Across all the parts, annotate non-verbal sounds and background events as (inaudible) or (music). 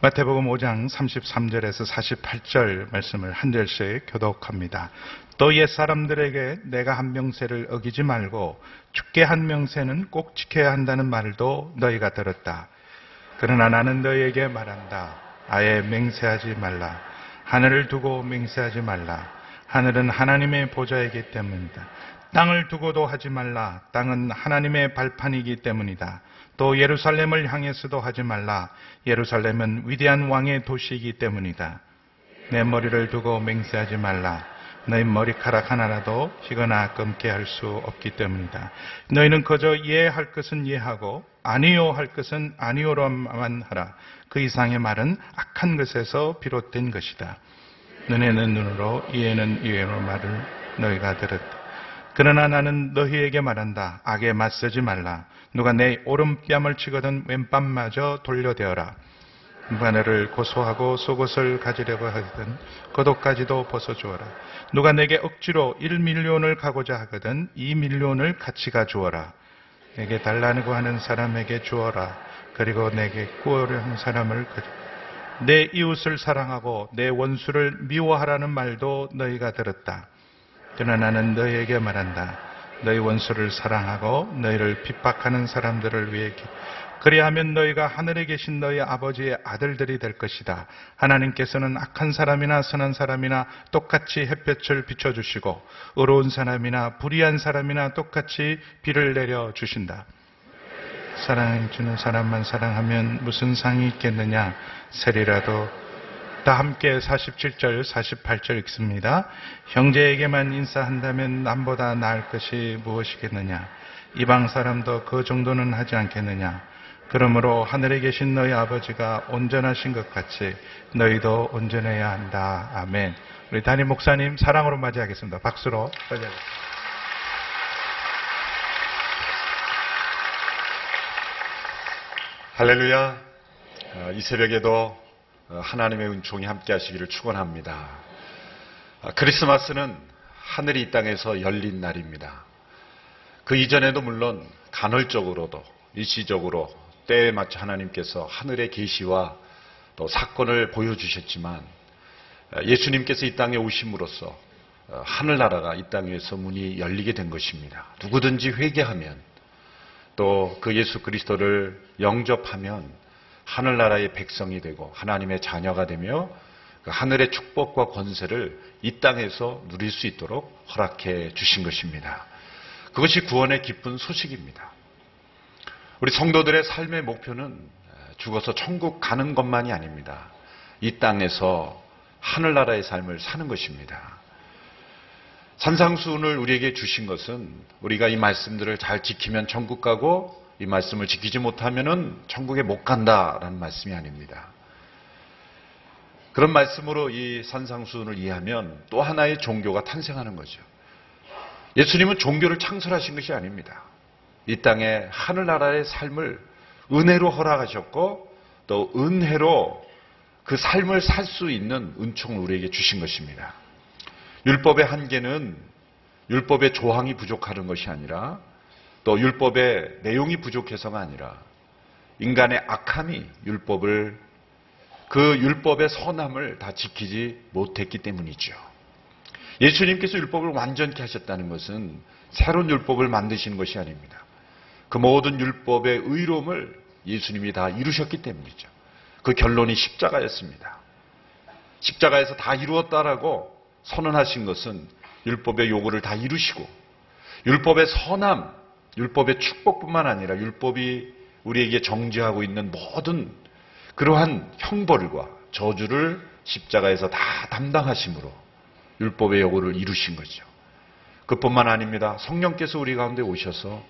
마태복음 5장 33절에서 48절 말씀을 한 절씩 교독합니다. 또 옛사람들에게 내가 한 명세를 어기지 말고 죽게 한 명세는 꼭 지켜야 한다는 말도 너희가 들었다. 그러나 나는 너희에게 말한다. 아예 맹세하지 말라. 하늘을 두고 맹세하지 말라. 하늘은 하나님의 보좌이기 때문이다. 땅을 두고도 하지 말라. 땅은 하나님의 발판이기 때문이다. 또 예루살렘을 향해서도 하지 말라. 예루살렘은 위대한 왕의 도시이기 때문이다. 내 머리를 두고 맹세하지 말라. 너희 머리카락 하나라도 희거나 검게 할 수 없기 때문이다. 너희는 그저 이해할 것은 이해하고 아니요 할 것은 아니요로만 하라. 그 이상의 말은 악한 것에서 비롯된 것이다. 눈에는 눈으로 이에는 이해로 말을 너희가 들었다. 그러나 나는 너희에게 말한다. 악에 맞서지 말라. 누가 내 오른뺨을 치거든 왼뺨마저 돌려대어라. 바늘을 고소하고 속옷을 가지려고 하거든 겉옷까지도 벗어주어라. 누가 내게 억지로 1밀리온을 가고자 하거든 2밀리온을 같이 가주어라. 내게 달라고 하는 사람에게 주어라. 그리고 내게 하는 사람을 내 이웃을 사랑하고 내 원수를 미워하라는 말도 너희가 들었다. 그러나 나는 너희에게 말한다. 너희 원수를 사랑하고 너희를 핍박하는 사람들을 위해 그리하면 너희가 하늘에 계신 너희 아버지의 아들들이 될 것이다. 하나님께서는 악한 사람이나 선한 사람이나 똑같이 햇볕을 비춰주시고 의로운 사람이나 불의한 사람이나 똑같이 비를 내려 주신다. 사랑해 주는 사람만 사랑하면 무슨 상이 있겠느냐? 세리라도 다 함께 47절, 48절 읽습니다. 형제에게만 인사한다면 남보다 나을 것이 무엇이겠느냐? 이방 사람도 그 정도는 하지 않겠느냐? 그러므로 하늘에 계신 너희 아버지가 온전하신 것 같이 너희도 온전해야 한다. 아멘. 우리 담임 목사님 사랑으로 맞이하겠습니다. 박수로 맞이하겠습니다. 할렐루야. 이 새벽에도 하나님의 은총이 함께 하시기를 축원합니다. 크리스마스는 하늘이 이 땅에서 열린 날입니다. 그 이전에도 물론 간헐적으로도 일시적으로 때에 맞춰 하나님께서 하늘의 계시와 또 사건을 보여주셨지만 예수님께서 이 땅에 오심으로써 하늘나라가 이 땅에서 문이 열리게 된 것입니다. 누구든지 회개하면 또 그 예수 그리스도를 영접하면 하늘나라의 백성이 되고 하나님의 자녀가 되며 그 하늘의 축복과 권세를 이 땅에서 누릴 수 있도록 허락해 주신 것입니다. 그것이 구원의 기쁜 소식입니다. 우리 성도들의 삶의 목표는 죽어서 천국 가는 것만이 아닙니다. 이 땅에서 하늘나라의 삶을 사는 것입니다. 산상수훈을 우리에게 주신 것은 우리가 이 말씀들을 잘 지키면 천국 가고 이 말씀을 지키지 못하면 천국에 못 간다라는 말씀이 아닙니다. 그런 말씀으로 이 산상수훈을 이해하면 또 하나의 종교가 탄생하는 거죠. 예수님은 종교를 창설하신 것이 아닙니다. 이 땅에 하늘나라의 삶을 은혜로 허락하셨고 또 은혜로 그 삶을 살 수 있는 은총을 우리에게 주신 것입니다. 율법의 한계는 율법의 조항이 부족하는 것이 아니라 또 율법의 내용이 부족해서가 아니라 인간의 악함이 율법을 그 율법의 선함을 다 지키지 못했기 때문이죠. 예수님께서 율법을 완전케 하셨다는 것은 새로운 율법을 만드시는 것이 아닙니다. 그 모든 율법의 의로움을 예수님이 다 이루셨기 때문이죠. 그 결론이 십자가였습니다. 십자가에서 다 이루었다라고 선언하신 것은 율법의 요구를 다 이루시고 율법의 선함, 율법의 축복뿐만 아니라 율법이 우리에게 정지하고 있는 모든 그러한 형벌과 저주를 십자가에서 다 담당하심으로 율법의 요구를 이루신 거죠. 그뿐만 아닙니다. 성령께서 우리 가운데 오셔서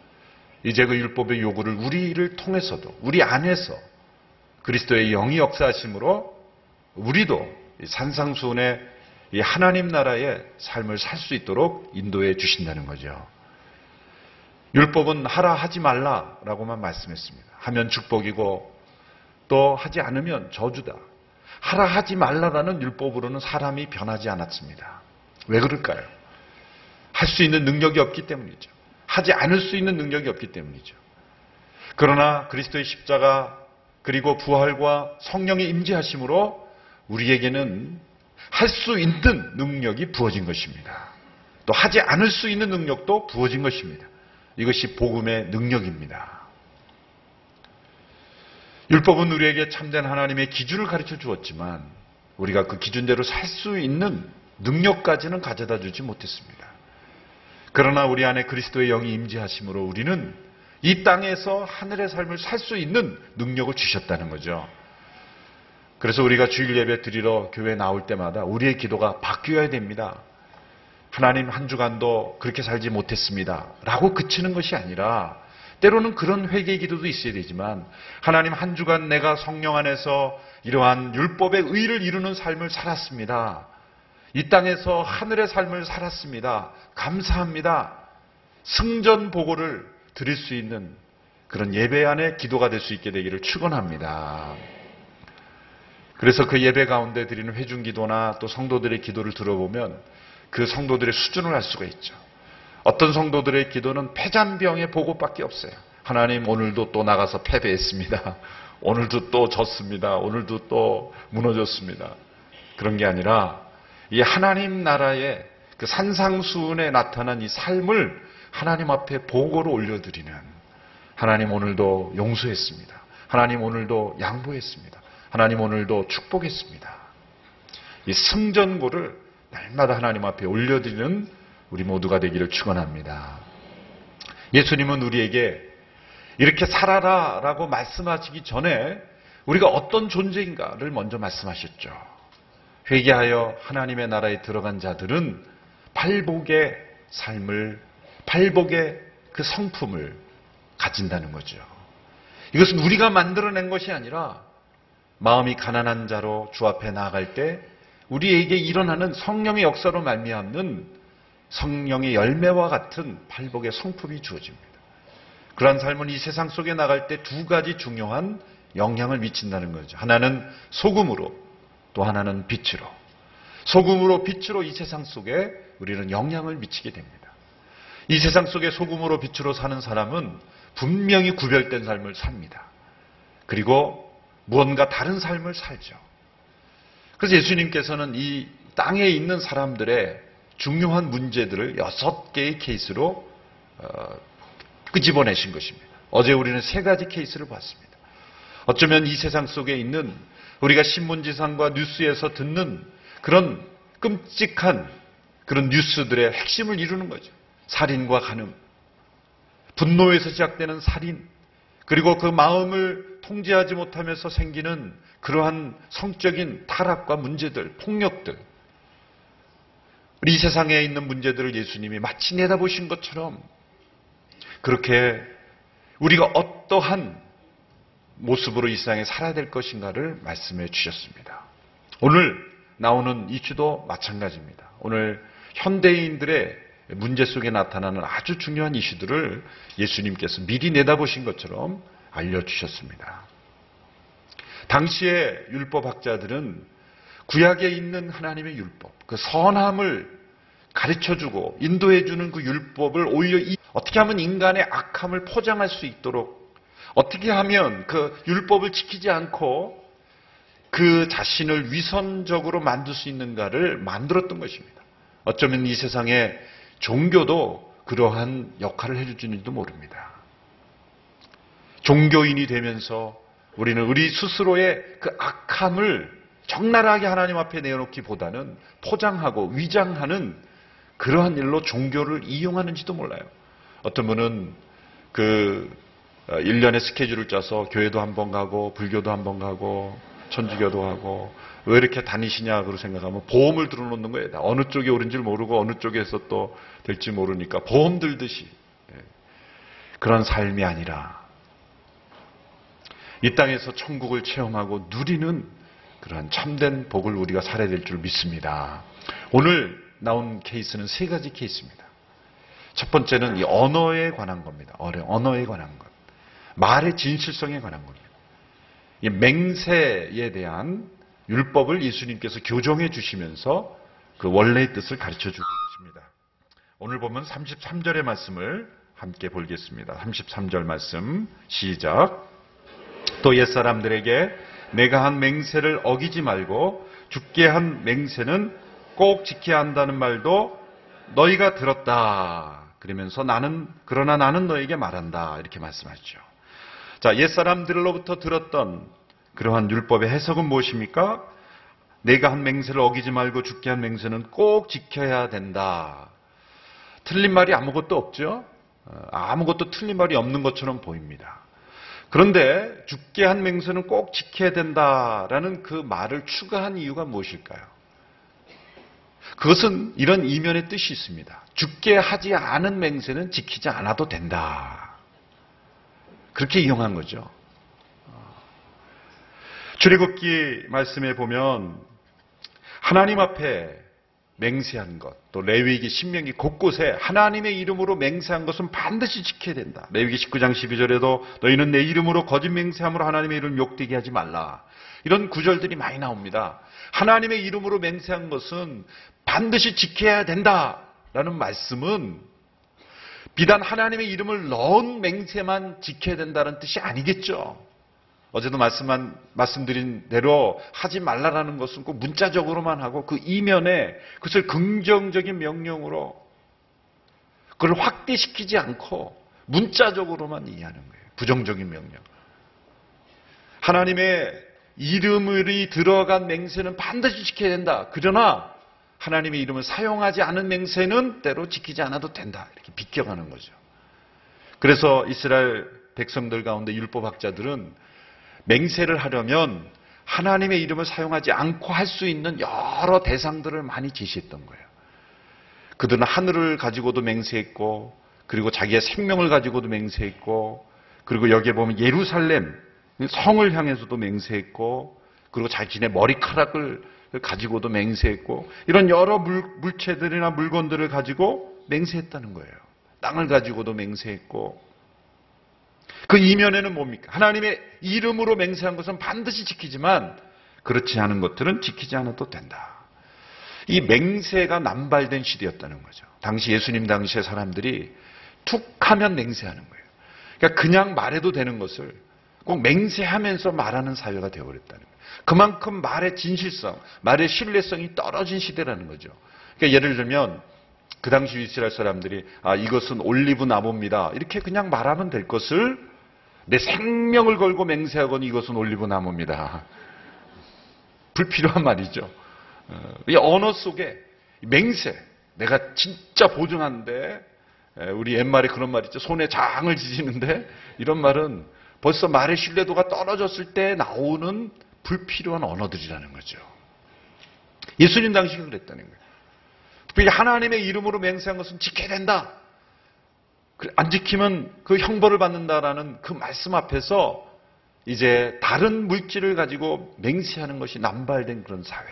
이제 그 율법의 요구를 우리를 통해서도 우리 안에서 그리스도의 영이 역사하심으로 우리도 산상수훈의 이 하나님 나라의 삶을 살 수 있도록 인도해 주신다는 거죠. 율법은 하라 하지 말라라고만 말씀했습니다. 하면 축복이고 또 하지 않으면 저주다. 하라 하지 말라라는 율법으로는 사람이 변하지 않았습니다. 왜 그럴까요? 할 수 있는 능력이 없기 때문이죠. 하지 않을 수 있는 능력이 없기 때문이죠. 그러나 그리스도의 십자가 그리고 부활과 성령의 임재하심으로 우리에게는 할 수 있는 능력이 부어진 것입니다. 또 하지 않을 수 있는 능력도 부어진 것입니다. 이것이 복음의 능력입니다. 율법은 우리에게 참된 하나님의 기준을 가르쳐 주었지만 우리가 그 기준대로 살 수 있는 능력까지는 가져다 주지 못했습니다. 그러나 우리 안에 그리스도의 영이 임재하심으로 우리는 이 땅에서 하늘의 삶을 살 수 있는 능력을 주셨다는 거죠. 그래서 우리가 주일 예배 드리러 교회 나올 때마다 우리의 기도가 바뀌어야 됩니다. 하나님 한 주간도 그렇게 살지 못했습니다. 라고 그치는 것이 아니라 때로는 그런 회개의 기도도 있어야 되지만 하나님 한 주간 내가 성령 안에서 이러한 율법의 의를 이루는 삶을 살았습니다. 이 땅에서 하늘의 삶을 살았습니다. 감사합니다. 승전 보고를 드릴 수 있는 그런 예배 안에 기도가 될 수 있게 되기를 축원합니다. 그래서 그 예배 가운데 드리는 회중 기도나 또 성도들의 기도를 들어보면 그 성도들의 수준을 알 수가 있죠. 어떤 성도들의 기도는 폐잔병의 보고밖에 없어요. 하나님 오늘도 또 나가서 패배했습니다. (laughs) 오늘도 또 졌습니다. 오늘도 또 무너졌습니다. 그런 게 아니라 이 하나님 나라의 그 산상수훈에 나타난 이 삶을 하나님 앞에 보고로 올려드리는 하나님 오늘도 용서했습니다. 하나님 오늘도 양보했습니다. 하나님 오늘도 축복했습니다. 이 승전고를 날마다 하나님 앞에 올려드리는 우리 모두가 되기를 축원합니다. 예수님은 우리에게 이렇게 살아라 라고 말씀하시기 전에 우리가 어떤 존재인가를 먼저 말씀하셨죠. 회개하여 하나님의 나라에 들어간 자들은 팔복의 삶을, 팔복의 그 성품을 가진다는 거죠. 이것은 우리가 만들어낸 것이 아니라 마음이 가난한 자로 주 앞에 나아갈 때 우리에게 일어나는 성령의 역사로 말미암는 성령의 열매와 같은 팔복의 성품이 주어집니다. 그러한 삶은 이 세상 속에 나갈 때 두 가지 중요한 영향을 미친다는 거죠. 하나는 소금으로 또 하나는 빛으로. 소금으로 빛으로 이 세상 속에 우리는 영향을 미치게 됩니다. 이 세상 속에 소금으로 빛으로 사는 사람은 분명히 구별된 삶을 삽니다. 그리고 무언가 다른 삶을 살죠. 그래서 예수님께서는 이 땅에 있는 사람들의 중요한 문제들을 여섯 개의 케이스로 어, 끄집어내신 것입니다. 어제 우리는 세 가지 케이스를 봤습니다. 어쩌면 이 세상 속에 있는 우리가 신문지상과 뉴스에서 듣는 그런 끔찍한 그런 뉴스들의 핵심을 이루는 거죠. 살인과 간음, 분노에서 시작되는 살인, 그리고 그 마음을 통제하지 못하면서 생기는 그러한 성적인 타락과 문제들, 폭력들. 우리 이 세상에 있는 문제들을 예수님이 마치 내다보신 것처럼 그렇게 우리가 어떠한 모습으로 이 세상에 살아야 될 것인가를 말씀해 주셨습니다. 오늘 나오는 이슈도 마찬가지입니다. 오늘 현대인들의 문제 속에 나타나는 아주 중요한 이슈들을 예수님께서 미리 내다보신 것처럼 알려주셨습니다. 당시의 율법학자들은 구약에 있는 하나님의 율법, 그 선함을 가르쳐주고 인도해주는 그 율법을 오히려 어떻게 하면 인간의 악함을 포장할 수 있도록 어떻게 하면 그 율법을 지키지 않고 그 자신을 위선적으로 만들 수 있는가를 만들었던 것입니다. 어쩌면 이 세상에 종교도 그러한 역할을 해줄지도 모릅니다. 종교인이 되면서 우리는 우리 스스로의 그 악함을 적나라하게 하나님 앞에 내어놓기보다는 포장하고 위장하는 그러한 일로 종교를 이용하는지도 몰라요. 어떤 분은 그 1년의 어, 스케줄을 짜서 교회도 한 번 가고 불교도 한 번 가고 천주교도 하고 왜 이렇게 다니시냐 고 생각하면 보험을 들어놓는 거예요. 어느 쪽이 옳은지 모르고 어느 쪽에서 또 될지 모르니까 보험 들듯이 예. 그런 삶이 아니라 이 땅에서 천국을 체험하고 누리는 그러한 참된 복을 우리가 살아야 될 줄 믿습니다. 오늘 나온 케이스는 세 가지 케이스입니다. 첫 번째는 이 언어에 관한 겁니다. 언어에 관한 것. 말의 진실성에 관한 겁니다. 이 맹세에 대한 율법을 예수님께서 교정해 주시면서 그 원래의 뜻을 가르쳐 주고 있습니다. 오늘 보면 33절의 말씀을 함께 보겠습니다. 33절 말씀 시작. 또 옛사람들에게 내가 한 맹세를 어기지 말고 죽게 한 맹세는 꼭 지켜야 한다는 말도 너희가 들었다. 그러면서 나는 그러나 나는 너에게 말한다. 이렇게 말씀하죠. 자, 옛사람들로부터 들었던 그러한 율법의 해석은 무엇입니까? 내가 한 맹세를 어기지 말고 죽게 한 맹세는 꼭 지켜야 된다. 틀린 말이 아무것도 없죠? 어, 아무것도 틀린 말이 없는 것처럼 보입니다. 그런데 죽게 한 맹세는 꼭 지켜야 된다라는 그 말을 추가한 이유가 무엇일까요? 그것은 이런 이면의 뜻이 있습니다. 죽게 하지 않은 맹세는 지키지 않아도 된다. 그렇게 이용한 거죠. 출애굽기 말씀에 보면 하나님 앞에 맹세한 것, 또 레위기, 신명기 곳곳에 하나님의 이름으로 맹세한 것은 반드시 지켜야 된다. 레위기 19장 12절에도 너희는 내 이름으로 거짓 맹세함으로 하나님의 이름 욕되게 하지 말라. 이런 구절들이 많이 나옵니다. 하나님의 이름으로 맹세한 것은 반드시 지켜야 된다라는 말씀은 비단 하나님의 이름을 넣은 맹세만 지켜야 된다는 뜻이 아니겠죠. 어제도 말씀한, 말씀드린 대로 하지 말라라는 것은 꼭 문자적으로만 하고 그 이면에 그것을 긍정적인 명령으로 그걸 확대시키지 않고 문자적으로만 이해하는 거예요. 부정적인 명령. 하나님의 이름이 들어간 맹세는 반드시 지켜야 된다. 그러나 하나님의 이름을 사용하지 않은 맹세는 때로 지키지 않아도 된다. 이렇게 비껴가는 거죠. 그래서 이스라엘 백성들 가운데 율법학자들은 맹세를 하려면 하나님의 이름을 사용하지 않고 할 수 있는 여러 대상들을 많이 제시했던 거예요. 그들은 하늘을 가지고도 맹세했고, 그리고 자기의 생명을 가지고도 맹세했고, 그리고 여기에 보면 예루살렘, 성을 향해서도 맹세했고, 그리고 자신의 머리카락을 가지고도 맹세했고, 이런 여러 물, 물체들이나 물건들을 가지고 맹세했다는 거예요. 땅을 가지고도 맹세했고, 그 이면에는 뭡니까? 하나님의 이름으로 맹세한 것은 반드시 지키지만 그렇지 않은 것들은 지키지 않아도 된다. 이 맹세가 남발된 시대였다는 거죠. 당시 예수님 당시의 사람들이 툭 하면 맹세하는 거예요. 그러니까 그냥 말해도 되는 것을 꼭 맹세하면서 말하는 사회가 되어버렸다는 거예요. 그만큼 말의 진실성, 말의 신뢰성이 떨어진 시대라는 거죠. 그러니까 예를 들면 그 당시 이스라엘 사람들이 아 이것은 올리브 나무입니다. 이렇게 그냥 말하면 될 것을 내 생명을 걸고 맹세하거니 이것은 올리브 나무입니다. 불필요한 말이죠. 어, 이 언어 속에 맹세, 내가 진짜 보증하는데 우리 옛말에 그런 말 있죠. 손에 장을 지지는데 이런 말은 벌써 말의 신뢰도가 떨어졌을 때 나오는 불필요한 언어들이라는 거죠. 예수님 당시에 그랬다는 거예요. 특별히 하나님의 이름으로 맹세한 것은 지켜야 된다. 안 지키면 그 형벌을 받는다라는 그 말씀 앞에서 이제 다른 물질을 가지고 맹세하는 것이 남발된 그런 사회.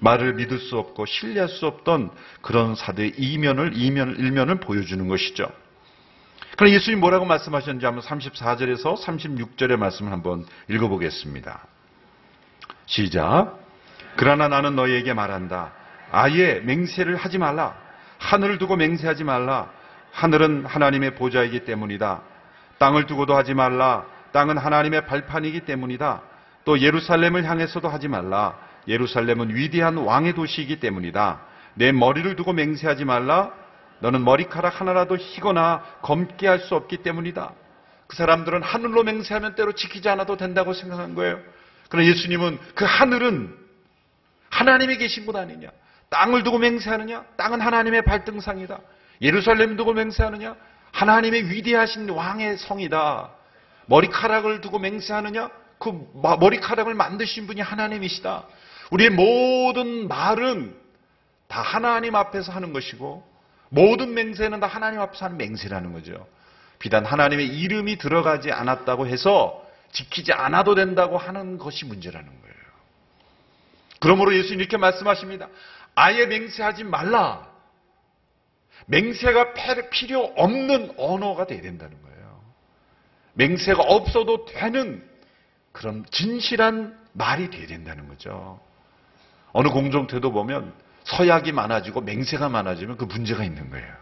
말을 믿을 수 없고 신뢰할 수 없던 그런 사대의 이면을, 이면을, 일면을 보여주는 것이죠. 그럼 예수님 뭐라고 말씀하셨는지 한번 34절에서 36절의 말씀을 한번 읽어보겠습니다. 시작. 그러나 나는 너희에게 말한다. 아예 맹세를 하지 말라. 하늘을 두고 맹세하지 말라. 하늘은 하나님의 보좌이기 때문이다. 땅을 두고도 하지 말라. 땅은 하나님의 발판이기 때문이다. 또 예루살렘을 향해서도 하지 말라. 예루살렘은 위대한 왕의 도시이기 때문이다. 내 머리를 두고 맹세하지 말라. 너는 머리카락 하나라도 희거나 검게 할 수 없기 때문이다. 그 사람들은 하늘로 맹세하면 때로 지키지 않아도 된다고 생각한 거예요. 그러나 예수님은 그 하늘은 하나님이 계신 곳 아니냐. 땅을 두고 맹세하느냐? 땅은 하나님의 발등상이다. 예루살렘 두고 맹세하느냐? 하나님의 위대하신 왕의 성이다. 머리카락을 두고 맹세하느냐? 그 머리카락을 만드신 분이 하나님이시다. 우리의 모든 말은 다 하나님 앞에서 하는 것이고 모든 맹세는 다 하나님 앞에서 하는 맹세라는 거죠. 비단 하나님의 이름이 들어가지 않았다고 해서 지키지 않아도 된다고 하는 것이 문제라는 거예요. 그러므로 예수님 이렇게 말씀하십니다. 아예 맹세하지 말라. 맹세가 필요 없는 언어가 돼야 된다는 거예요. 맹세가 없어도 되는 그런 진실한 말이 돼야 된다는 거죠. 어느 공동태도 보면 서약이 많아지고 맹세가 많아지면 그 문제가 있는 거예요.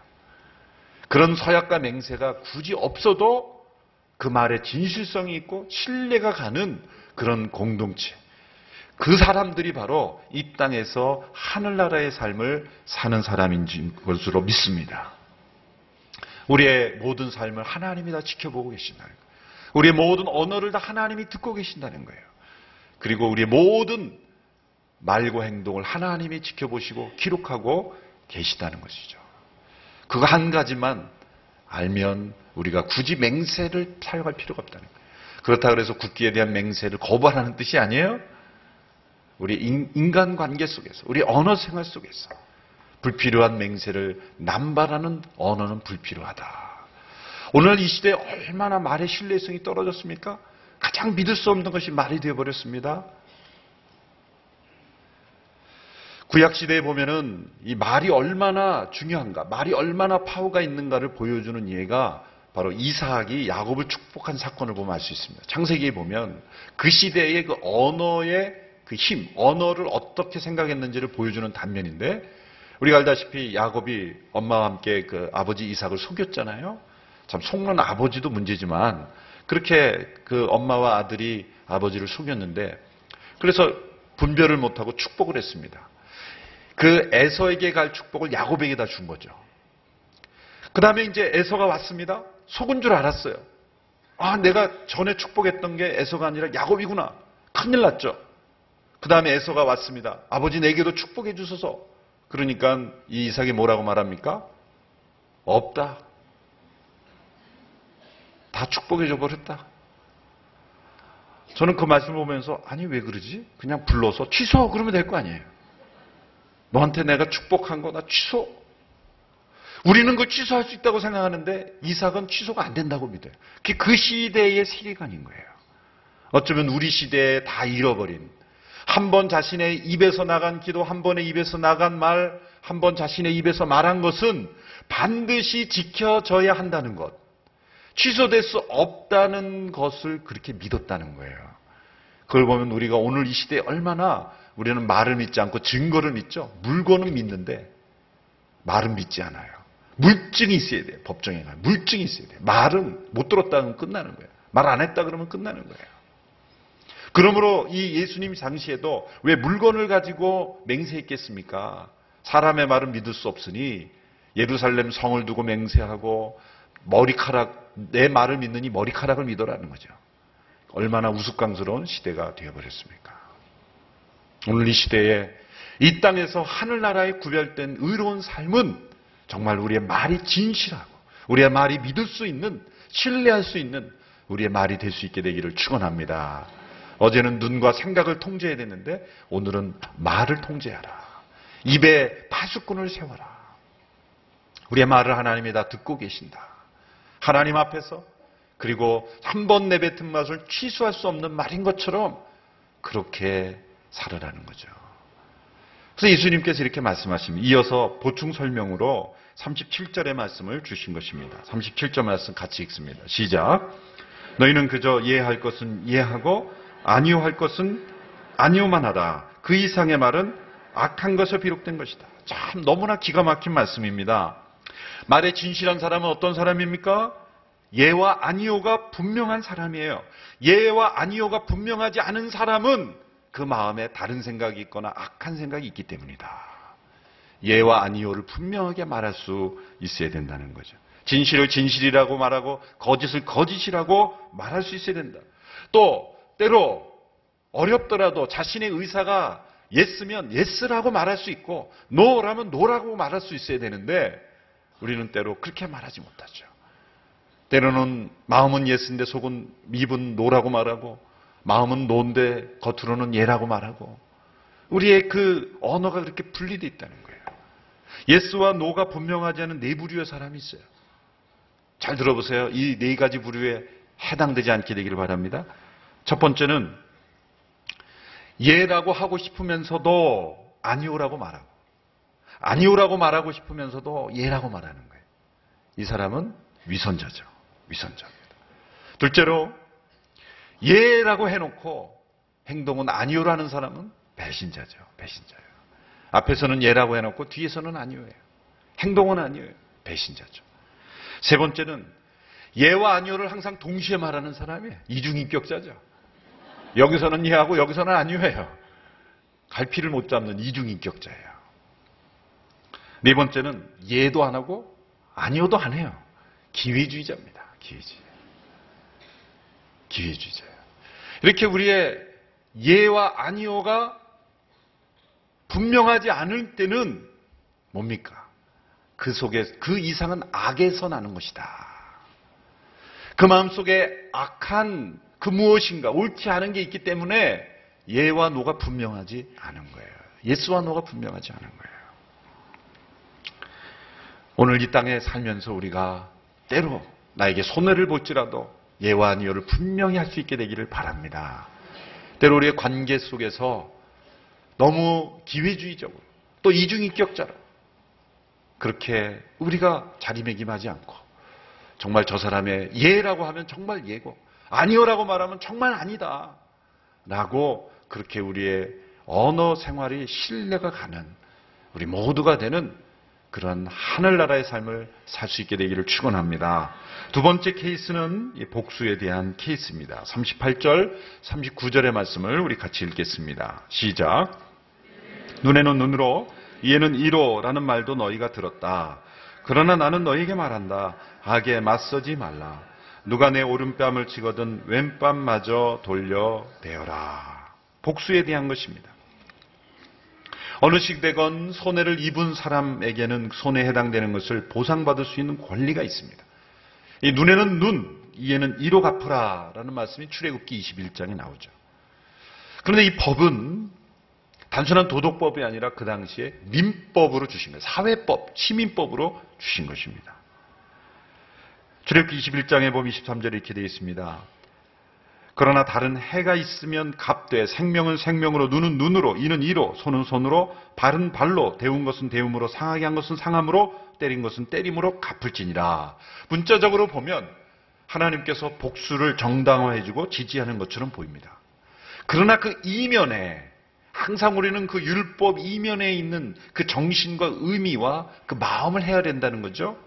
그런 서약과 맹세가 굳이 없어도 그 말에 진실성이 있고 신뢰가 가는 그런 공동체. 그 사람들이 바로 이 땅에서 하늘나라의 삶을 사는 사람인 것으로 믿습니다. 우리의 모든 삶을 하나님이 다 지켜보고 계신다는 거예요. 우리의 모든 언어를 다 하나님이 듣고 계신다는 거예요. 그리고 우리의 모든 말과 행동을 하나님이 지켜보시고 기록하고 계시다는 것이죠. 그거 한 가지만 알면 우리가 굳이 맹세를 사용할 필요가 없다는 거예요. 그렇다 그래서 국기에 대한 맹세를 거부하라는 뜻이 아니에요. 우리 인간 관계 속에서, 우리 언어 생활 속에서 불필요한 맹세를 남발하는 언어는 불필요하다. 오늘 이 시대에 얼마나 말의 신뢰성이 떨어졌습니까? 가장 믿을 수 없는 것이 말이 되어버렸습니다. 구약 시대에 보면은 이 말이 얼마나 중요한가, 말이 얼마나 파워가 있는가를 보여주는 예가 바로 이삭이 야곱을 축복한 사건을 보면 알 수 있습니다. 창세기에 보면 그 시대의 그 언어의 그 힘, 언어를 어떻게 생각했는지를 보여주는 단면인데 우리가 알다시피 야곱이 엄마와 함께 그 아버지 이삭을 속였잖아요. 참 속는 아버지도 문제지만 그렇게 그 엄마와 아들이 아버지를 속였는데 그래서 분별을 못하고 축복을 했습니다. 그 에서에게 갈 축복을 야곱에게 다 준 거죠. 그 다음에 이제 에서가 왔습니다. 속은 줄 알았어요. 아, 내가 전에 축복했던 게 에서가 아니라 야곱이구나. 큰일 났죠. 그 다음에 에서가 왔습니다. 아버지 내게도 축복해 주소서. 그러니까 이 이삭이 뭐라고 말합니까? 없다. 다 축복해 줘 버렸다. 저는 그 말씀을 보면서 아니 왜 그러지? 그냥 불러서 취소 그러면 될 거 아니에요. 너한테 내가 축복한 거 나 취소. 우리는 그 취소할 수 있다고 생각하는데 이삭은 취소가 안 된다고 믿어요. 그 시대의 세계관인 거예요. 어쩌면 우리 시대에 다 잃어버린 한 번 자신의 입에서 나간 기도, 한 번의 입에서 나간 말, 한 번 자신의 입에서 말한 것은 반드시 지켜져야 한다는 것. 취소될 수 없다는 것을 그렇게 믿었다는 거예요. 그걸 보면 우리가 오늘 이 시대에 얼마나 우리는 말을 믿지 않고 증거를 믿죠. 물건은 믿는데 말은 믿지 않아요. 물증이 있어야 돼요. 법정에 가면. 물증이 있어야 돼요. 말은 못 들었다면 끝나는 거예요. 말 안 했다 그러면 끝나는 거예요. 그러므로 이 예수님 당시에도 왜 물건을 가지고 맹세했겠습니까? 사람의 말은 믿을 수 없으니 예루살렘 성을 두고 맹세하고 머리카락, 내 말을 믿느니 머리카락을 믿어라는 거죠. 얼마나 우스꽝스러운 시대가 되어버렸습니까? 오늘 이 시대에 이 땅에서 하늘나라에 구별된 의로운 삶은 정말 우리의 말이 진실하고 우리의 말이 믿을 수 있는 신뢰할 수 있는 우리의 말이 될 수 있게 되기를 축원합니다. 어제는 눈과 생각을 통제해야 되는데 오늘은 말을 통제하라. 입에 파수꾼을 세워라. 우리의 말을 하나님이 다 듣고 계신다. 하나님 앞에서 그리고 한 번 내뱉은 맛을 취소할 수 없는 말인 것처럼 그렇게 살으라는 거죠. 그래서 예수님께서 이렇게 말씀하십니다. 이어서 보충 설명으로 37절의 말씀을 주신 것입니다. 37절 말씀 같이 읽습니다. 시작. 너희는 그저 이해할 것은 이해하고 아니요 할 것은 아니요만 하라. 그 이상의 말은 악한 것에 비록된 것이다. 참 너무나 기가 막힌 말씀입니다. 말에 진실한 사람은 어떤 사람입니까? 예와 아니요가 분명한 사람이에요. 예와 아니요가 분명하지 않은 사람은 그 마음에 다른 생각이 있거나 악한 생각이 있기 때문이다. 예와 아니요를 분명하게 말할 수 있어야 된다는 거죠. 진실을 진실이라고 말하고 거짓을 거짓이라고 말할 수 있어야 된다. 또 때로 어렵더라도 자신의 의사가 yes면 yes라고 말할 수 있고 no라면 no라고 말할 수 있어야 되는데 우리는 때로 그렇게 말하지 못하죠. 때로는 마음은 yes인데 속은 입은 no라고 말하고 마음은 no인데 겉으로는 예라고 말하고 우리의 그 언어가 그렇게 분리되어 있다는 거예요. yes와 no가 분명하지 않은 네 부류의 사람이 있어요. 잘 들어보세요. 이 네 가지 부류에 해당되지 않게 되기를 바랍니다. 첫 번째는 예라고 하고 싶으면서도 아니오라고 말하고 아니오라고 말하고 싶으면서도 예라고 말하는 거예요. 이 사람은 위선자죠. 위선자입니다. 둘째로 예라고 해놓고 행동은 아니오라는 사람은 배신자죠. 배신자예요. 앞에서는 예라고 해놓고 뒤에서는 아니오예요. 행동은 아니에요. 배신자죠. 세 번째는 예와 아니오를 항상 동시에 말하는 사람이에요. 이중인격자죠. 여기서는 예하고 여기서는 아니오예요. 갈피를 못 잡는 이중인격자예요. 네 번째는 예도 안 하고 아니오도 안 해요. 기회주의자입니다. 기회주의. 기회주의자예요. 이렇게 우리의 예와 아니오가 분명하지 않을 때는 뭡니까? 그 속에 그 이상은 악에서 나는 것이다. 그 마음속에 악한 그 무엇인가 옳지 않은 게 있기 때문에 예와 노가 분명하지 않은 거예요. 예수와 노가 분명하지 않은 거예요. 오늘 이 땅에 살면서 우리가 때로 나에게 손해를 볼지라도 예와 아니오를 분명히 할 수 있게 되기를 바랍니다. 때로 우리의 관계 속에서 너무 기회주의적으로 또 이중인격자로 그렇게 우리가 자리매김하지 않고 정말 저 사람의 예라고 하면 정말 예고 아니오라고 말하면 정말 아니다 라고 그렇게 우리의 언어 생활이 신뢰가 가는 우리 모두가 되는 그런 하늘나라의 삶을 살 수 있게 되기를 축원합니다. 두 번째 케이스는 복수에 대한 케이스입니다. 38절, 39절의 말씀을 우리 같이 읽겠습니다. 시작. 눈에는 눈으로, 이에는 이로라는 말도 너희가 들었다. 그러나 나는 너희에게 말한다. 악에 맞서지 말라. 누가 내 오른뺨을 치거든 왼뺨마저 돌려 대어라. 복수에 대한 것입니다. 어느 시대건 손해를 입은 사람에게는 손해에 해당되는 것을 보상받을 수 있는 권리가 있습니다. 이 눈에는 눈, 이에는 이로 갚으라라는 말씀이 출애굽기 21장에 나오죠. 그런데 이 법은 단순한 도덕법이 아니라 그 당시에 민법으로 주신 거예요. 사회법, 시민법으로 주신 것입니다. 출애굽기 21장에 보면 23절에 이렇게 되어 있습니다. 그러나 다른 해가 있으면 갑되 생명은 생명으로 눈은 눈으로 이는 이로 손은 손으로 발은 발로 데운 것은 데움으로 상하게 한 것은 상함으로 때린 것은 때림으로 갚을지니라. 문자적으로 보면 하나님께서 복수를 정당화해주고 지지하는 것처럼 보입니다. 그러나 그 이면에 항상 우리는 그 율법 이면에 있는 그 정신과 의미와 그 마음을 해야 된다는 거죠.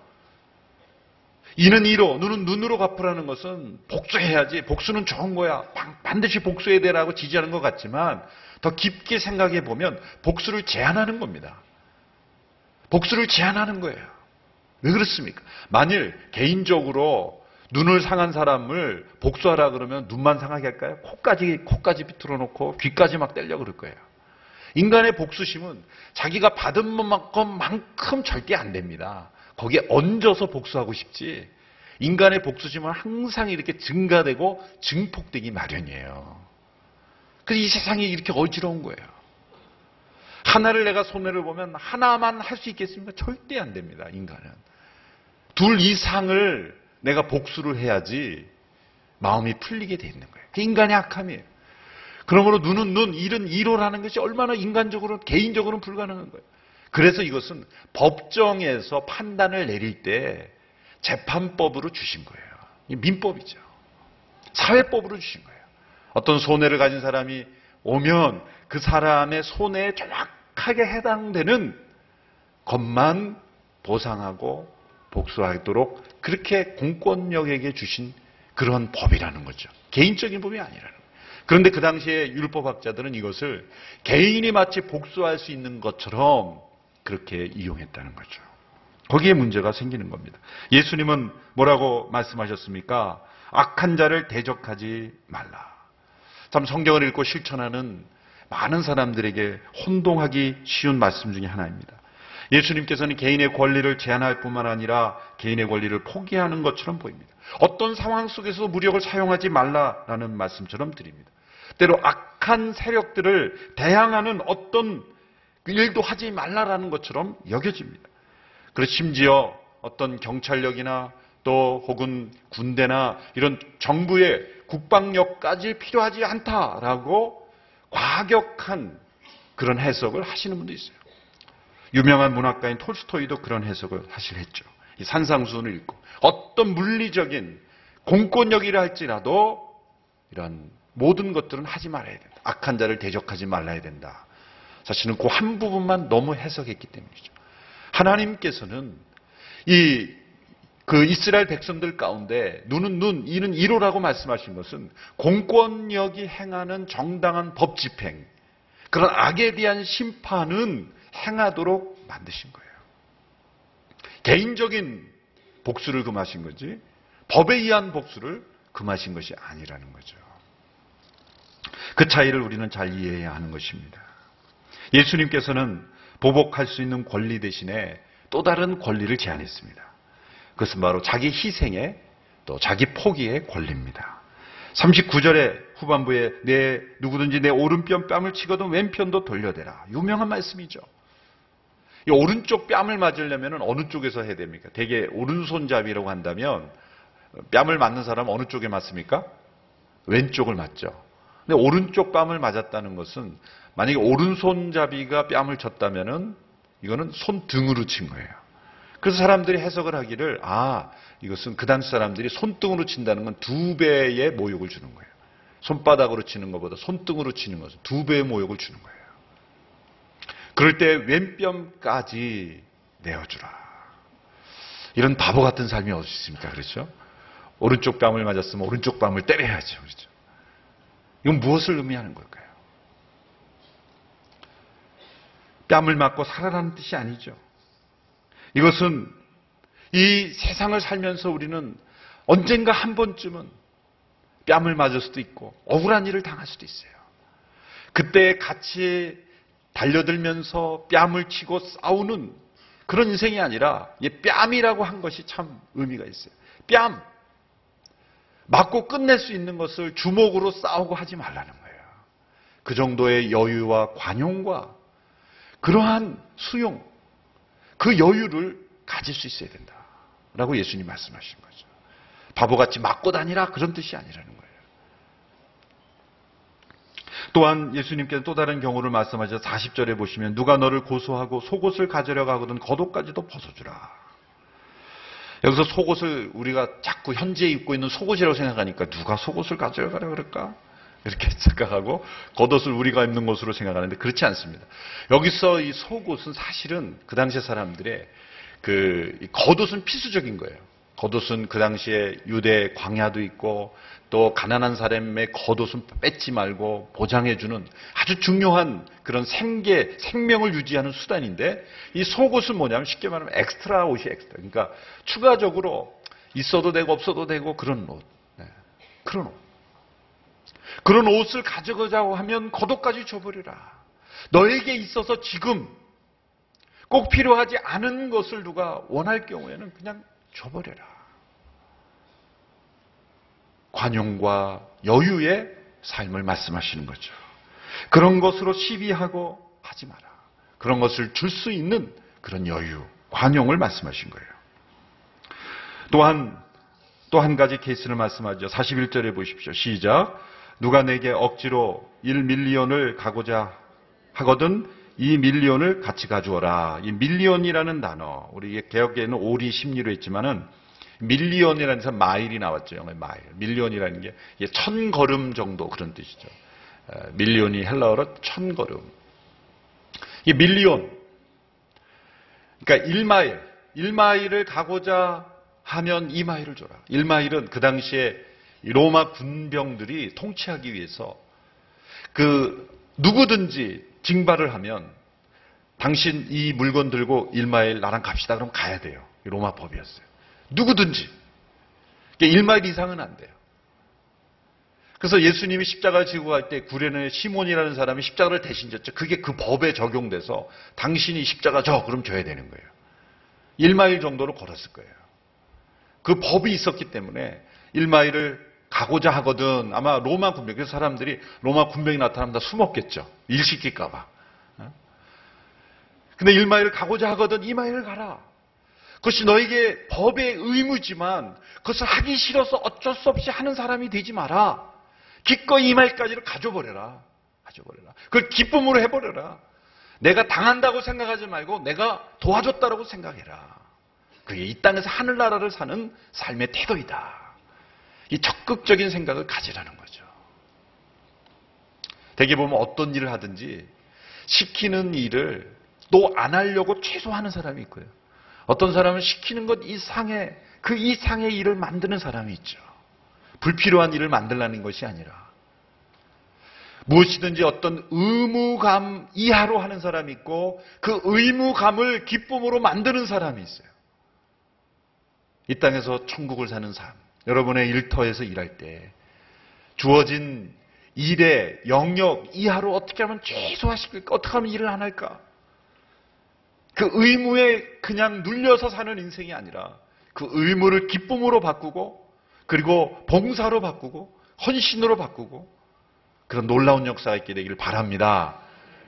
이는 이로, 눈은 눈으로 갚으라는 것은 복수해야지. 복수는 좋은 거야. 반드시 복수해야 되라고 지지하는 것 같지만 더 깊게 생각해 보면 복수를 제한하는 겁니다. 복수를 제한하는 거예요. 왜 그렇습니까? 만일 개인적으로 눈을 상한 사람을 복수하라 그러면 눈만 상하게 할까요? 코까지, 코까지 비틀어 놓고 귀까지 막 때려 그럴 거예요. 인간의 복수심은 자기가 받은 것만큼 절대 안 됩니다. 거기에 얹어서 복수하고 싶지. 인간의 복수심은 항상 이렇게 증가되고 증폭되기 마련이에요. 그래서 이 세상이 이렇게 어지러운 거예요. 하나를 내가 손해를 보면 하나만 할 수 있겠습니까? 절대 안 됩니다, 인간은. 둘 이상을 내가 복수를 해야지 마음이 풀리게 돼 있는 거예요. 그 인간의 악함이에요. 그러므로 눈은 눈, 일은 이로라는 것이 얼마나 인간적으로, 개인적으로는 불가능한 거예요. 그래서 이것은 법정에서 판단을 내릴 때 재판법으로 주신 거예요. 민법이죠. 사회법으로 주신 거예요. 어떤 손해를 가진 사람이 오면 그 사람의 손해에 정확하게 해당되는 것만 보상하고 복수하도록 그렇게 공권력에게 주신 그런 법이라는 거죠. 개인적인 법이 아니라는. 그런데 그 당시에 율법학자들은 이것을 개인이 마치 복수할 수 있는 것처럼 그렇게 이용했다는 거죠. 거기에 문제가 생기는 겁니다. 예수님은 뭐라고 말씀하셨습니까? 악한 자를 대적하지 말라. 참 성경을 읽고 실천하는 많은 사람들에게 혼동하기 쉬운 말씀 중에 하나입니다. 예수님께서는 개인의 권리를 제한할 뿐만 아니라 개인의 권리를 포기하는 것처럼 보입니다. 어떤 상황 속에서 무력을 사용하지 말라라는 말씀처럼 드립니다. 때로 악한 세력들을 대항하는 어떤 일도 하지 말라라는 것처럼 여겨집니다. 그래서 심지어 어떤 경찰력이나 또 혹은 군대나 이런 정부의 국방력까지 필요하지 않다라고 과격한 그런 해석을 하시는 분도 있어요. 유명한 문학가인 톨스토이도 그런 해석을 사실 했죠. 이 산상수훈을 읽고 어떤 물리적인 공권력이라 할지라도 이런 모든 것들은 하지 말아야 된다. 악한 자를 대적하지 말아야 된다. 사실은 그 한 부분만 너무 해석했기 때문이죠. 하나님께서는 이 그 이스라엘 백성들 가운데 눈은 눈, 이는 이로라고 말씀하신 것은 공권력이 행하는 정당한 법 집행, 그런 악에 대한 심판은 행하도록 만드신 거예요. 개인적인 복수를 금하신 거지, 법에 의한 복수를 금하신 것이 아니라는 거죠. 그 차이를 우리는 잘 이해해야 하는 것입니다. 예수님께서는 보복할 수 있는 권리 대신에 또 다른 권리를 제안했습니다. 그것은 바로 자기 희생에 또 자기 포기의 권리입니다. 39절의 후반부에 내 누구든지 내 오른편 뺨을 치거든 왼편도 돌려대라. 유명한 말씀이죠. 이 오른쪽 뺨을 맞으려면 어느 쪽에서 해야 됩니까? 대개 오른손잡이라고 한다면 뺨을 맞는 사람은 어느 쪽에 맞습니까? 왼쪽을 맞죠. 근데 오른쪽 뺨을 맞았다는 것은 만약에 오른손잡이가 뺨을 쳤다면은 이거는 손등으로 친 거예요. 그래서 사람들이 해석을 하기를 아 이것은 그 당시 사람들이 손등으로 친다는 건 두 배의 모욕을 주는 거예요. 손바닥으로 치는 것보다 손등으로 치는 것은 두 배의 모욕을 주는 거예요. 그럴 때 왼뺨까지 내어주라. 이런 바보 같은 삶이 어디 있습니까? 그렇죠? 오른쪽 뺨을 맞았으면 오른쪽 뺨을 때려야죠. 그렇죠? 이건 무엇을 의미하는 걸까요? 뺨을 맞고 살아라는 뜻이 아니죠. 이것은 이 세상을 살면서 우리는 언젠가 한 번쯤은 뺨을 맞을 수도 있고 억울한 일을 당할 수도 있어요. 그때 같이 달려들면서 뺨을 치고 싸우는 그런 인생이 아니라 이 뺨이라고 한 것이 참 의미가 있어요. 뺨 맞고 끝낼 수 있는 것을 주먹으로 싸우고 하지 말라는 거예요. 그 정도의 여유와 관용과 그러한 수용, 그 여유를 가질 수 있어야 된다. 라고 예수님 말씀하신 거죠. 바보같이 맞고 다니라 그런 뜻이 아니라는 거예요. 또한 예수님께서 또 다른 경우를 말씀하셔서 40절에 보시면 누가 너를 고소하고 속옷을 가져려고 하거든 겉옷까지도 벗어주라. 여기서 속옷을 우리가 자꾸 현재 입고 있는 속옷이라고 생각하니까 누가 속옷을 가져가려 그럴까? 이렇게 (laughs) 생각하고 겉옷을 우리가 입는 것으로 생각하는데 그렇지 않습니다. 여기서 이 속옷은 사실은 그 당시의 사람들의 그 겉옷은 필수적인 거예요. 겉옷은 그 당시에 유대 광야도 있고 또 가난한 사람의 겉옷은 뺏지 말고 보장해주는 아주 중요한 그런 생계, 생명을 유지하는 수단인데 이 속옷은 뭐냐면 쉽게 말하면 엑스트라 옷이 엑스트라. 그러니까 추가적으로 있어도 되고 없어도 되고 그런 옷. 네. 그런 옷. 그런 옷을 가져가자고 하면 겉옷까지 줘버리라. 너에게 있어서 지금 꼭 필요하지 않은 것을 누가 원할 경우에는 그냥 줘버려라. 관용과 여유의 삶을 말씀하시는 거죠. 그런 것으로 시비하고 하지 마라. 그런 것을 줄 수 있는 그런 여유, 관용을 말씀하신 거예요. 또한 또 한 가지 케이스를 말씀하죠. 41절에 보십시오. 시작. 누가 내게 억지로 1밀리언을 가고자 하거든 이 밀리언을 같이 가져오라. 이 밀리언이라는 단어, 우리 개역에는 오리 십리로 했지만은 밀리언이라는 데서 마일이 나왔죠. 영어의 마일. 밀리언이라는 게 천 걸음 정도 그런 뜻이죠. 밀리언이 헬라어로 천 걸음. 이 밀리언. 그러니까 1마일. 1마일을 가고자 하면 2마일을 줘라. 1마일은 그 당시에 로마 군병들이 통치하기 위해서 그 누구든지 징발을 하면 당신 이 물건 들고 1마일 나랑 갑시다. 그럼 가야 돼요. 로마 법이었어요. 누구든지. 1마일 이상은 안 돼요. 그래서 예수님이 십자가를 지고 갈 때 구레네 시몬이라는 사람이 십자가를 대신 졌죠. 그게 그 법에 적용돼서 당신이 십자가 져 그럼 줘야 되는 거예요. 1마일 정도로 걸었을 거예요. 그 법이 있었기 때문에 1마일을 가고자 하거든 아마 로마 군병 그래서 사람들이 로마 군병이 나타나면 다 숨었겠죠. 일 시킬까 봐. 근데 1마일을 가고자 하거든 2마일을 가라. 그것이 너에게 법의 의무지만 그것을 하기 싫어서 어쩔 수 없이 하는 사람이 되지 마라. 기꺼이 이 말까지를 가져버려라. 가져버려라. 그걸 기쁨으로 해버려라. 내가 당한다고 생각하지 말고 내가 도와줬다라고 생각해라. 그게 이 땅에서 하늘나라를 사는 삶의 태도이다. 이 적극적인 생각을 가지라는 거죠. 대개 보면 어떤 일을 하든지 시키는 일을 또 안 하려고 최소화하는 사람이 있고요. 어떤 사람은 시키는 것 이상의 그 이상의 일을 만드는 사람이 있죠. 불필요한 일을 만들라는 것이 아니라 무엇이든지 어떤 의무감 이하로 하는 사람이 있고 그 의무감을 기쁨으로 만드는 사람이 있어요. 이 땅에서 천국을 사는 삶. 여러분의 일터에서 일할 때 주어진 일의 영역 이하로 어떻게 하면 최소화시킬까? 어떻게 하면 일을 안 할까? 그 의무에 그냥 눌려서 사는 인생이 아니라 그 의무를 기쁨으로 바꾸고 그리고 봉사로 바꾸고 헌신으로 바꾸고 그런 놀라운 역사가 있게 되기를 바랍니다.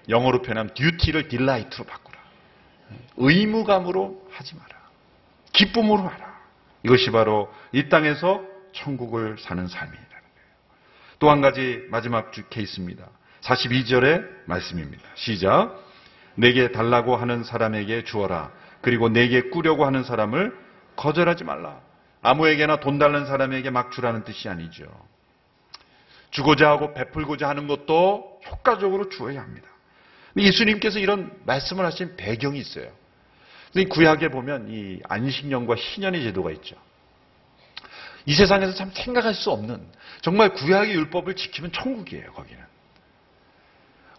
영어로 표현하면 듀티를 딜라이트로 바꾸라. 의무감으로 하지 마라. 기쁨으로 하라. 이것이 바로 이 땅에서 천국을 사는 삶이라는 거예요. 또 한 가지 마지막 주 케이스입니다. 42절의 말씀입니다. 시작. 내게 달라고 하는 사람에게 주어라. 그리고 내게 꾸려고 하는 사람을 거절하지 말라. 아무에게나 돈 달는 사람에게 막 주라는 뜻이 아니죠. 주고자 하고 베풀고자 하는 것도 효과적으로 주어야 합니다. 예수님께서 이런 말씀을 하신 배경이 있어요. 구약에 보면 이 안식년과 희년의 제도가 있죠. 이 세상에서 참 생각할 수 없는 정말 구약의 율법을 지키면 천국이에요, 거기는.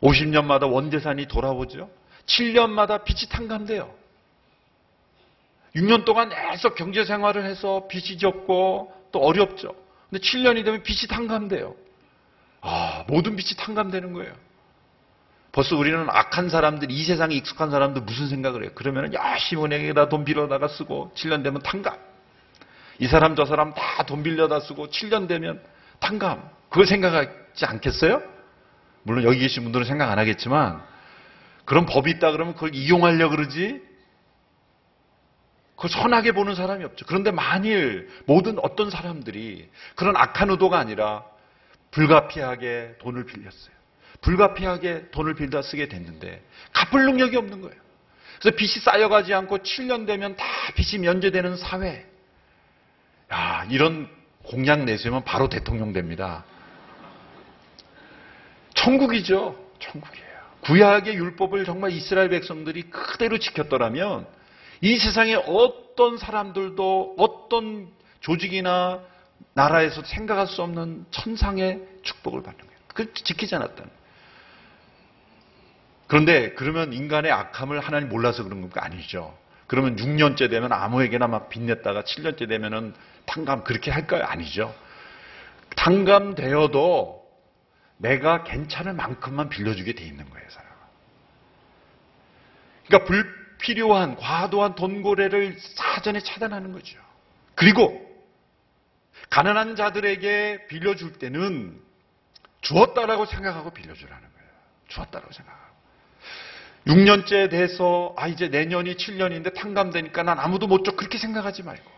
50년마다 원대산이 돌아오죠. 7년마다 빛이 탕감돼요. 6년 동안 계속 경제 생활을 해서 빚이 적고 또 어렵죠. 근데 7년이 되면 빚이 탕감돼요. 아, 모든 빛이 탕감되는 거예요. 벌써 우리는 악한 사람들, 이 세상에 익숙한 사람들 무슨 생각을 해요? 그러면 열심히 은행에다 돈 빌려다가 쓰고 7년 되면 탕감. 이 사람 저 사람 다 돈 빌려다 쓰고 7년 되면 탕감. 그걸 생각하지 않겠어요? 물론 여기 계신 분들은 생각 안 하겠지만 그런 법이 있다 그러면 그걸 이용하려 그러지 그걸 선하게 보는 사람이 없죠. 그런데 만일 모든 어떤 사람들이 그런 악한 의도가 아니라 불가피하게 돈을 빌렸어요. 불가피하게 돈을 빌다 쓰게 됐는데 갚을 능력이 없는 거예요. 그래서 빚이 쌓여가지 않고 7년 되면 다 빚이 면제되는 사회. 야, 이런 공약 내세우면 바로 대통령 됩니다. 천국이죠. 천국이에요. 구약의 율법을 정말 이스라엘 백성들이 그대로 지켰더라면 이 세상에 어떤 사람들도 어떤 조직이나 나라에서 생각할 수 없는 천상의 축복을 받는 거예요. 그 지키지 않았다는. 그런데 그러면 인간의 악함을 하나님 몰라서 그런 겁니까? 아니죠. 그러면 6년째 되면 아무에게나 막 빚냈다가 7년째 되면은 탕감 그렇게 할까요? 아니죠. 탕감되어도 내가 괜찮을 만큼만 빌려주게 돼 있는 거예요, 사람. 그러니까 불필요한 과도한 돈고래를 사전에 차단하는 거죠. 그리고 가난한 자들에게 빌려줄 때는 주었다라고 생각하고 빌려주라는 거예요. 주었다라고 생각하고. 6년째 돼서 아 이제 내년이 7년인데 탕감되니까 난 아무도 못 줘 그렇게 생각하지 말고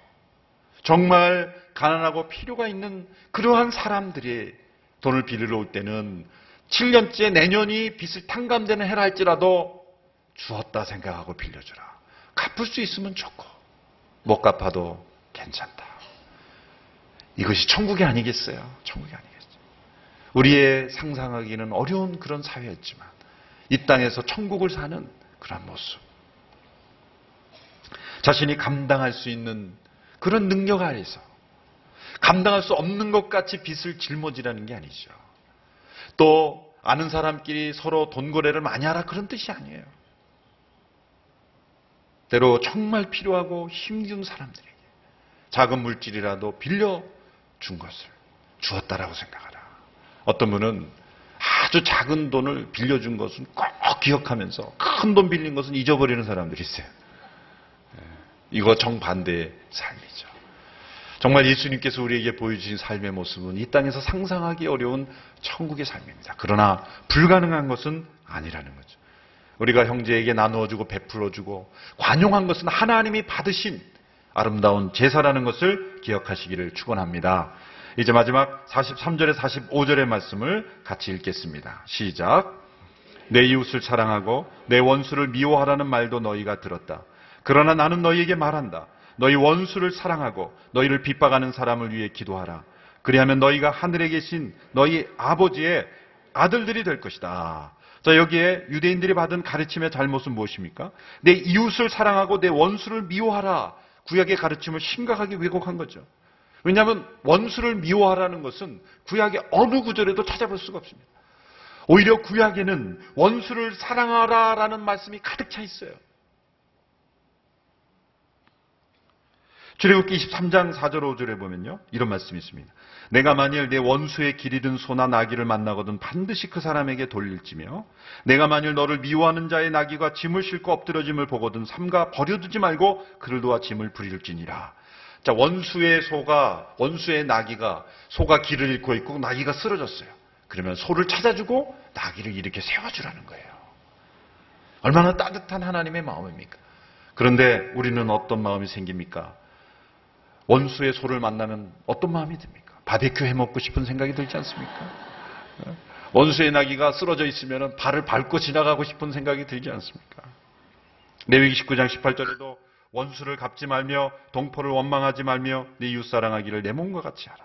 정말 가난하고 필요가 있는 그러한 사람들이 돈을 빌리러 올 때는 7년째 내년이 빚을 탕감되는 해라 할지라도 주었다 생각하고 빌려주라. 갚을 수 있으면 좋고 못 갚아도 괜찮다. 이것이 천국이 아니겠어요? 천국이 아니겠어요. 우리의 상상하기는 어려운 그런 사회였지만 이 땅에서 천국을 사는 그런 모습. 자신이 감당할 수 있는 그런 능력 아래서 감당할 수 없는 것 같이 빚을 짊어지라는 게 아니죠. 또 아는 사람끼리 서로 돈 거래를 많이 하라 그런 뜻이 아니에요. 때로 정말 필요하고 힘든 사람들에게 작은 물질이라도 빌려 준 것을 주었다라고 생각하라. 어떤 분은 아주 작은 돈을 빌려준 것은 꼭 기억하면서 큰 돈 빌린 것은 잊어버리는 사람들이 있어요. 예, 이거 정반대의 삶이죠. 정말 예수님께서 우리에게 보여주신 삶의 모습은 이 땅에서 상상하기 어려운 천국의 삶입니다. 그러나 불가능한 것은 아니라는 거죠. 우리가 형제에게 나누어주고 베풀어주고 관용한 것은 하나님이 받으신 아름다운 제사라는 것을 기억하시기를 축원합니다. 이제 마지막 43절에 45절의 말씀을 같이 읽겠습니다. 시작. 내 이웃을 사랑하고 내 원수를 미워하라는 말도 너희가 들었다. 그러나 나는 너희에게 말한다. 너희 원수를 사랑하고 너희를 핍박하는 사람을 위해 기도하라. 그리하면 너희가 하늘에 계신 너희 아버지의 아들들이 될 것이다. 자, 여기에 유대인들이 받은 가르침의 잘못은 무엇입니까? 내 이웃을 사랑하고 내 원수를 미워하라. 구약의 가르침을 심각하게 왜곡한 거죠. 왜냐하면 원수를 미워하라는 것은 구약의 어느 구절에도 찾아볼 수가 없습니다. 오히려 구약에는 원수를 사랑하라라는 말씀이 가득 차 있어요. 출애굽기 23장 4절 5절에 보면요. 이런 말씀이 있습니다. 내가 만일 내 원수의 길 잃은 소나 나귀를 만나거든 반드시 그 사람에게 돌릴지며 내가 만일 너를 미워하는 자의 나귀가 짐을 싣고 엎드러짐을 보거든 삼가 버려두지 말고 그를 도와 짐을 부릴지니라. 자, 원수의 소가 원수의 나귀가 소가 길을 잃고 있고 나귀가 쓰러졌어요. 그러면 소를 찾아주고 나귀를 이렇게 세워주라는 거예요. 얼마나 따뜻한 하나님의 마음입니까? 그런데 우리는 어떤 마음이 생깁니까? 원수의 소를 만나면 어떤 마음이 듭니까? 바베큐 해 먹고 싶은 생각이 들지 않습니까? 원수의 나귀가 쓰러져 있으면 발을 밟고 지나가고 싶은 생각이 들지 않습니까? 레위기 19장 18절에도 원수를 갚지 말며 동포를 원망하지 말며 네 이웃 사랑하기를 내 몸과 같이 하라.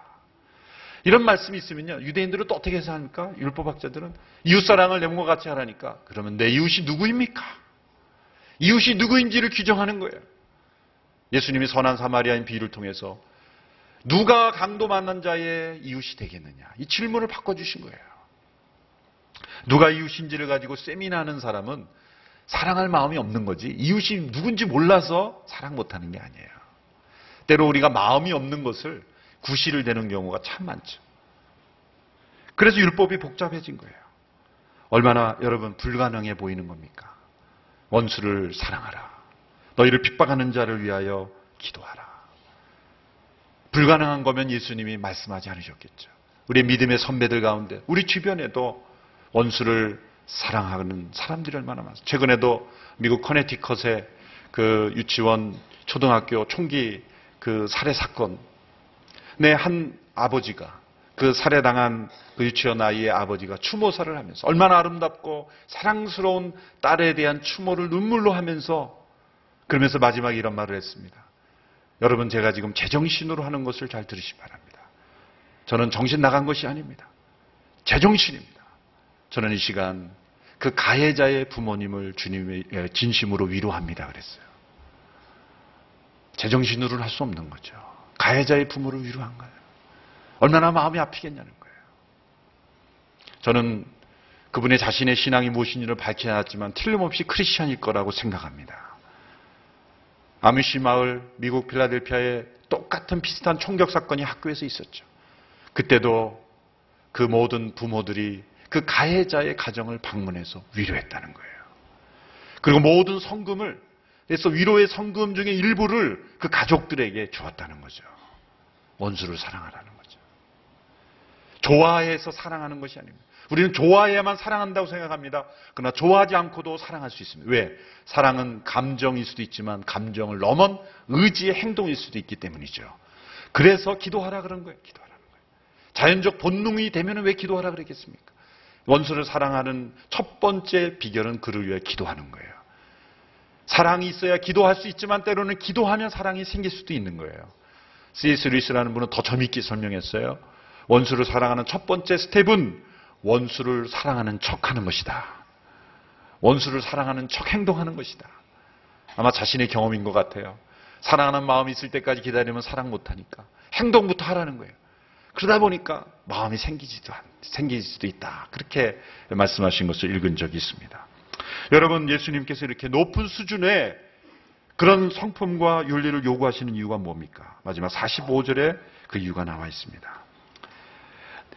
이런 말씀이 있으면요. 유대인들은 또 어떻게 해서 합니까? 율법학자들은 이웃 사랑을 내 몸과 같이 하라니까. 그러면 내 이웃이 누구입니까? 이웃이 누구인지를 규정하는 거예요. 예수님이 선한 사마리아인 비유를 통해서 누가 강도 만난 자의 이웃이 되겠느냐? 이 질문을 바꿔주신 거예요. 누가 이웃인지를 가지고 세미나하는 사람은 사랑할 마음이 없는 거지. 이웃이 누군지 몰라서 사랑 못하는 게 아니에요. 때로 우리가 마음이 없는 것을 구실을 대는 경우가 참 많죠. 그래서 율법이 복잡해진 거예요. 얼마나 여러분 불가능해 보이는 겁니까? 원수를 사랑하라. 너희를 핍박하는 자를 위하여 기도하라. 불가능한 거면 예수님이 말씀하지 않으셨겠죠. 우리 믿음의 선배들 가운데 우리 주변에도 원수를 사랑하는 사람들이 얼마나 많습니다. 최근에도 미국 커네티컷의 그 유치원 초등학교 총기 그 살해 사건 내한 아버지가 그 살해당한 그 유치원 아이의 아버지가 추모사를 하면서 얼마나 아름답고 사랑스러운 딸에 대한 추모를 눈물로 하면서 그러면서 마지막에 이런 말을 했습니다. 여러분 제가 지금 제정신으로 하는 것을 잘 들으시 기 바랍니다. 저는 정신 나간 것이 아닙니다. 제정신입니다. 저는 이 시간 그 가해자의 부모님을 주님의 예, 진심으로 위로합니다. 그랬어요. 제정신으로는 할 수 없는 거죠. 가해자의 부모를 위로한 거예요. 얼마나 마음이 아프겠냐는 거예요. 저는 그분의 자신의 신앙이 무엇인지를 밝히지 않았지만 틀림없이 크리스천일 거라고 생각합니다. 아미시 마을 미국 필라델피아에 똑같은 비슷한 총격 사건이 학교에서 있었죠. 그때도 그 모든 부모들이 그 가해자의 가정을 방문해서 위로했다는 거예요. 그리고 모든 성금을 그래서 위로의 성금 중에 일부를 그 가족들에게 주었다는 거죠. 원수를 사랑하라는 거죠. 좋아해서 사랑하는 것이 아닙니다. 우리는 좋아해야만 사랑한다고 생각합니다. 그러나 좋아하지 않고도 사랑할 수 있습니다. 왜? 사랑은 감정일 수도 있지만 감정을 넘은 의지의 행동일 수도 있기 때문이죠. 그래서 기도하라 그런 거예요. 기도하라는 거예요. 자연적 본능이 되면 왜 기도하라 그랬겠습니까? 원수를 사랑하는 첫 번째 비결은 그를 위해 기도하는 거예요. 사랑이 있어야 기도할 수 있지만 때로는 기도하면 사랑이 생길 수도 있는 거예요. 루이스라는 분은 더 재밌게 설명했어요. 원수를 사랑하는 첫 번째 스텝은 원수를 사랑하는 척 하는 것이다. 원수를 사랑하는 척 행동하는 것이다. 아마 자신의 경험인 것 같아요. 사랑하는 마음이 있을 때까지 기다리면 사랑 못하니까. 행동부터 하라는 거예요. 그러다 보니까 마음이 생기지도, 생길 수도 있다. 그렇게 말씀하신 것을 읽은 적이 있습니다. 여러분, 예수님께서 이렇게 높은 수준의 그런 성품과 윤리를 요구하시는 이유가 뭡니까? 마지막 45절에 그 이유가 나와 있습니다.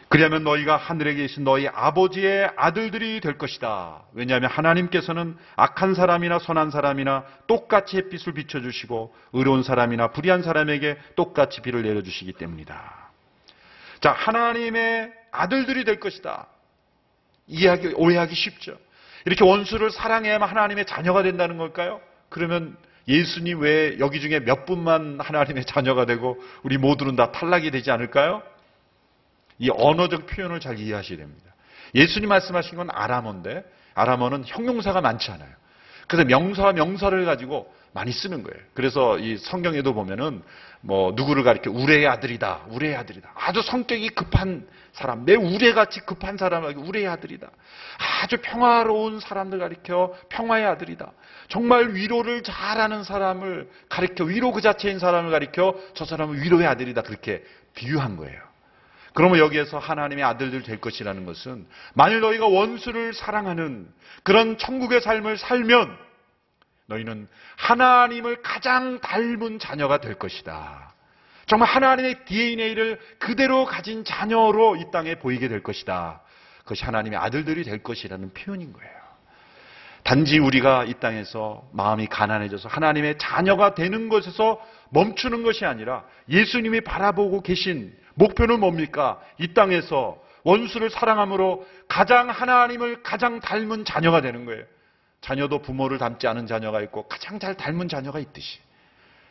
그리하면 너희가 하늘에 계신 너희 아버지의 아들들이 될 것이다. 왜냐하면 하나님께서는 악한 사람이나 선한 사람이나 똑같이 햇빛을 비춰주시고 의로운 사람이나 불의한 사람에게 똑같이 비를 내려주시기 때문이다. 자, 하나님의 아들들이 될 것이다. 이해하기, 오해하기 쉽죠. 이렇게 원수를 사랑해야만 하나님의 자녀가 된다는 걸까요? 그러면 예수님 외에 여기 중에 몇 분만 하나님의 자녀가 되고 우리 모두는 다 탈락이 되지 않을까요? 이 언어적 표현을 잘 이해하셔야 됩니다. 예수님 말씀하신 건 아람어인데 아람어는 형용사가 많지 않아요. 그래서 명사와 명사를 가지고 많이 쓰는 거예요. 그래서 이 성경에도 보면은 뭐 누구를 가리켜 우레의 아들이다, 우레의 아들이다. 아주 성격이 급한 사람, 내 우레같이 급한 사람을 우레의 아들이다. 아주 평화로운 사람들 가리켜 평화의 아들이다. 정말 위로를 잘하는 사람을 가리켜 위로 그 자체인 사람을 가리켜 저 사람은 위로의 아들이다 그렇게 비유한 거예요. 그러면 여기에서 하나님의 아들들 될 것이라는 것은 만일 너희가 원수를 사랑하는 그런 천국의 삶을 살면 너희는 하나님을 가장 닮은 자녀가 될 것이다. 정말 하나님의 DNA를 그대로 가진 자녀로 이 땅에 보이게 될 것이다. 그것이 하나님의 아들들이 될 것이라는 표현인 거예요. 단지 우리가 이 땅에서 마음이 가난해져서 하나님의 자녀가 되는 것에서 멈추는 것이 아니라 예수님이 바라보고 계신 목표는 뭡니까? 이 땅에서 원수를 사랑함으로 가장 하나님을 가장 닮은 자녀가 되는 거예요. 자녀도 부모를 닮지 않은 자녀가 있고 가장 잘 닮은 자녀가 있듯이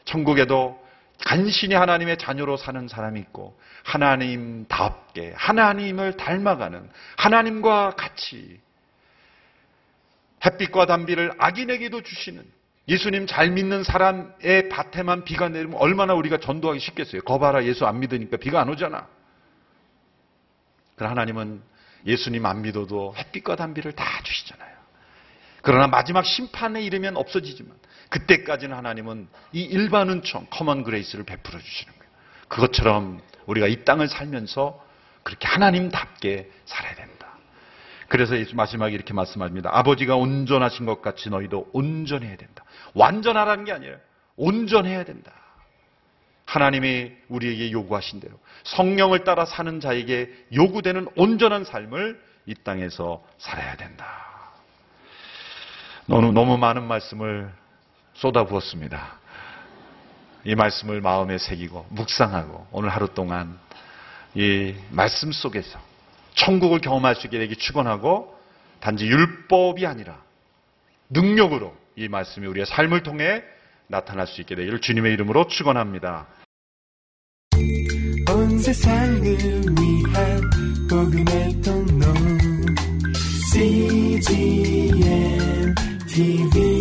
천국에도 간신히 하나님의 자녀로 사는 사람이 있고 하나님답게 하나님을 닮아가는 하나님과 같이 햇빛과 단비를 악인에게도 주시는 예수님 잘 믿는 사람의 밭에만 비가 내리면 얼마나 우리가 전도하기 쉽겠어요. 거봐라 예수 안 믿으니까 비가 안 오잖아. 그러나 하나님은 예수님 안 믿어도 햇빛과 단비를 다 주시잖아요. 그러나 마지막 심판에 이르면 없어지지만 그때까지는 하나님은 이 일반 은총, common grace를 베풀어 주시는 거예요. 그것처럼 우리가 이 땅을 살면서 그렇게 하나님답게 살아야 된다. 그래서 마지막에 이렇게 말씀합니다. 아버지가 온전하신 것 같이 너희도 온전해야 된다. 완전하라는 게 아니에요. 온전해야 된다. 하나님이 우리에게 요구하신 대로 성령을 따라 사는 자에게 요구되는 온전한 삶을 이 땅에서 살아야 된다. 너무, 너무 많은 말씀을 쏟아부었습니다. 이 말씀을 마음에 새기고 묵상하고 오늘 하루 동안 이 말씀 속에서 천국을 경험할 수 있게 되기 축원하고 단지 율법이 아니라 능력으로 이 말씀이 우리의 삶을 통해 나타날 수 있게 되기를 주님의 이름으로 축원합니다. CGM TV